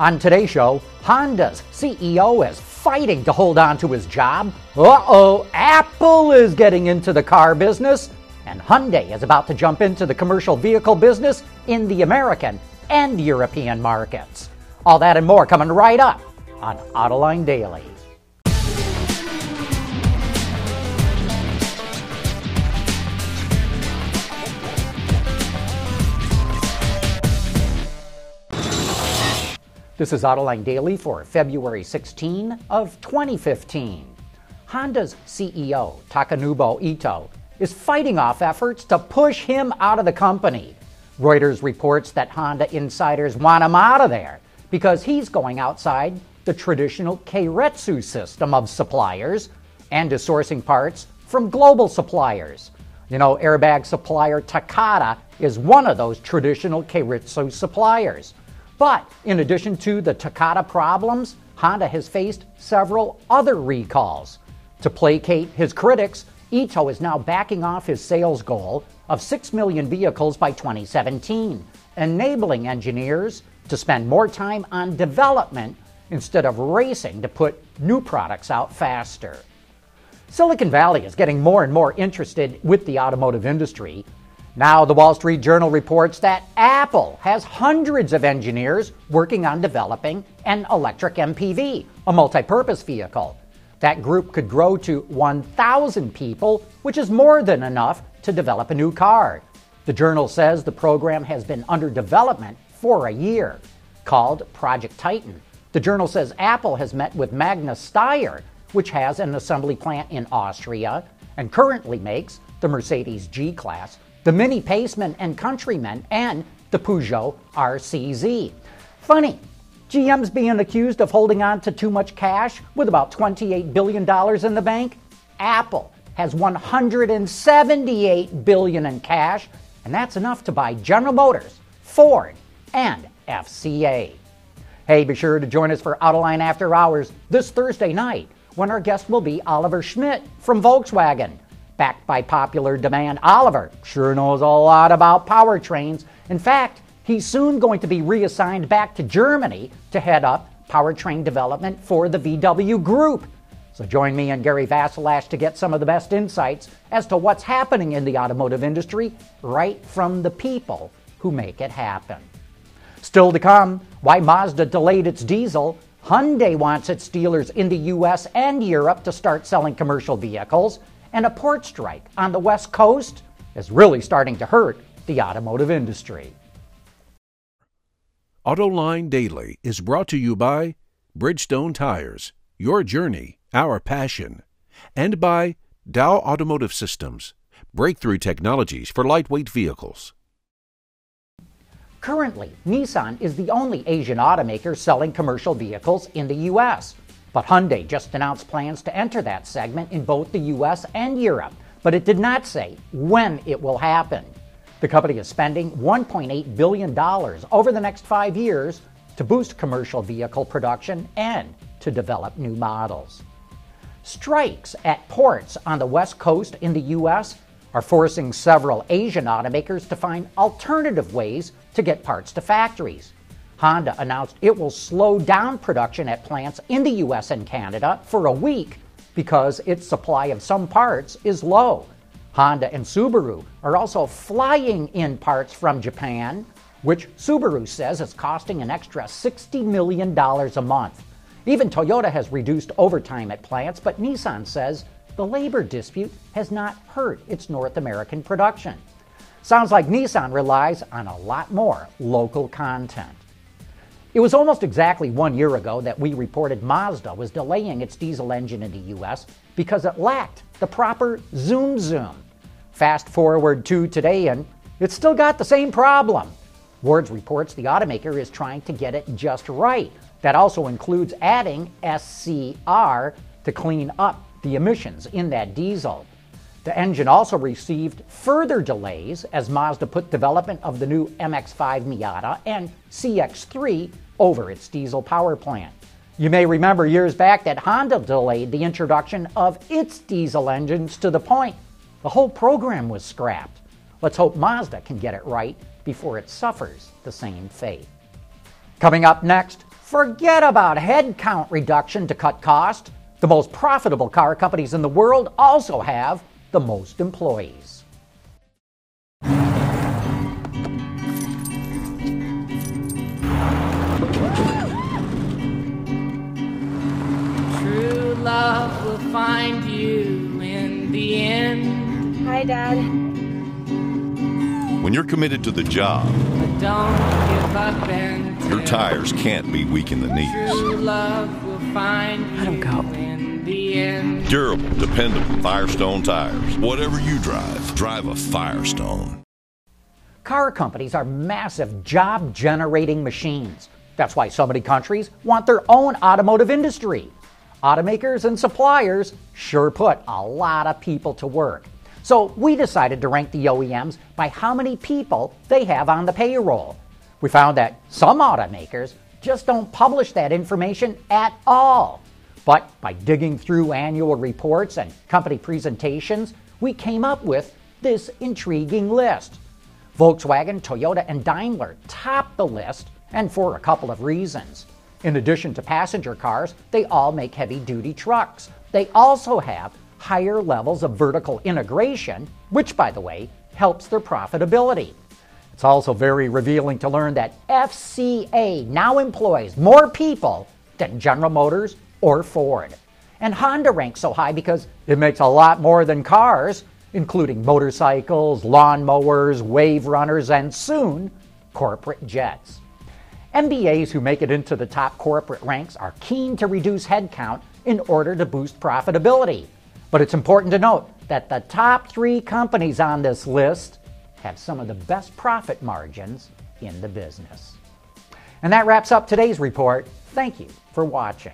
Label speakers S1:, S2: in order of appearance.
S1: On today's show, Honda's CEO is fighting to hold on to his job. Uh oh, Apple is getting into the car business. And Hyundai is about to jump into the commercial vehicle business in the American and European markets. All that and more coming right up on Autoline Daily. This is Autoline Daily for February 16 of 2015. Honda's CEO, Takanobu Ito, is fighting off efforts to push him out of the company. Reuters reports that Honda insiders want him out of there because he's going outside the traditional Keiretsu system of suppliers and is sourcing parts from global suppliers. You know, airbag supplier Takata is one of those traditional Keiretsu suppliers. But in addition to the Takata problems, Honda has faced several other recalls. To placate his critics, Ito is now backing off his sales goal of 6 million vehicles by 2017, enabling engineers to spend more time on development instead of racing to put new products out faster. Silicon Valley is getting more and more interested with the automotive industry now, the Wall Street Journal reports that Apple has hundreds of engineers working on developing an electric MPV, a multi purpose vehicle. That group could grow to 1,000 people, which is more than enough to develop a new car. The journal says the program has been under development for a year, called Project Titan. The journal says Apple has met with Magna Steyr, which has an assembly plant in Austria and currently makes the Mercedes G Class the Mini Paceman and Countryman, and the Peugeot RCZ. Funny, GM's being accused of holding on to too much cash with about $28 billion in the bank. Apple has 178 billion in cash, and that's enough to buy General Motors, Ford, and FCA. Hey, be sure to join us for Autoline After Hours this Thursday night when our guest will be Oliver Schmidt from Volkswagen. Backed by popular demand, Oliver sure knows a lot about powertrains. In fact, he's soon going to be reassigned back to Germany to head up powertrain development for the VW Group. So join me and Gary Vasilash to get some of the best insights as to what's happening in the automotive industry right from the people who make it happen. Still to come, why Mazda delayed its diesel, Hyundai wants its dealers in the US and Europe to start selling commercial vehicles, and a port strike on the West Coast is really starting to hurt the automotive industry.
S2: AutoLine Daily is brought to you by Bridgestone Tires, your journey, our passion, and by Dow Automotive Systems, breakthrough technologies for lightweight vehicles.
S1: Currently, Nissan is the only Asian automaker selling commercial vehicles in the U.S. But Hyundai just announced plans to enter that segment in both the US and Europe, but it did not say when it will happen. The company is spending $1.8 billion over the next five years to boost commercial vehicle production and to develop new models. Strikes at ports on the West Coast in the U.S. are forcing several Asian automakers to find alternative ways to get parts to factories. Honda announced it will slow down production at plants in the US and Canada for a week because its supply of some parts is low. Honda and Subaru are also flying in parts from Japan, which Subaru says is costing an extra $60 million a month. Even Toyota has reduced overtime at plants, but Nissan says the labor dispute has not hurt its North American production. Sounds like Nissan relies on a lot more local content. It was almost exactly one year ago that we reported Mazda was delaying its diesel engine in the US because it lacked the proper zoom zoom. Fast forward to today, and it's still got the same problem. Wards reports the automaker is trying to get it just right. That also includes adding SCR to clean up the emissions in that diesel. The engine also received further delays as Mazda put development of the new MX5 Miata and CX3 over its diesel power plant. You may remember years back that Honda delayed the introduction of its diesel engines to the point the whole program was scrapped. Let's hope Mazda can get it right before it suffers the same fate. Coming up next, Forget about headcount reduction to cut cost. The most profitable car companies in the world also have the most employees.
S3: True love will find you in the end.
S4: Hi, Dad.
S5: When you're committed to the job,
S3: But don't give up and
S5: your tires can't be weak in the knees.
S3: True love will find you
S4: Let 'em go.
S3: In end.
S5: Durable, dependable Firestone tires. Whatever you drive, drive a Firestone.
S1: Car companies are massive job generating machines. That's why so many countries want their own automotive industry. Automakers and suppliers sure put a lot of people to work. So we decided to rank the OEMs by how many people they have on the payroll. We found that some automakers just don't publish that information at all. But by digging through annual reports and company presentations, we came up with this intriguing list. Volkswagen, Toyota, and Daimler top the list, and for a couple of reasons. In addition to passenger cars, they all make heavy duty trucks. They also have higher levels of vertical integration, which, by the way, helps their profitability. It's also very revealing to learn that FCA now employs more people than General Motors or Ford. And Honda ranks so high because it makes a lot more than cars, including motorcycles, lawnmowers, wave runners, and soon, corporate jets. MBAs who make it into the top corporate ranks are keen to reduce headcount in order to boost profitability. But it's important to note that the top three companies on this list have some of the best profit margins in the business. And that wraps up today's report. Thank you for watching.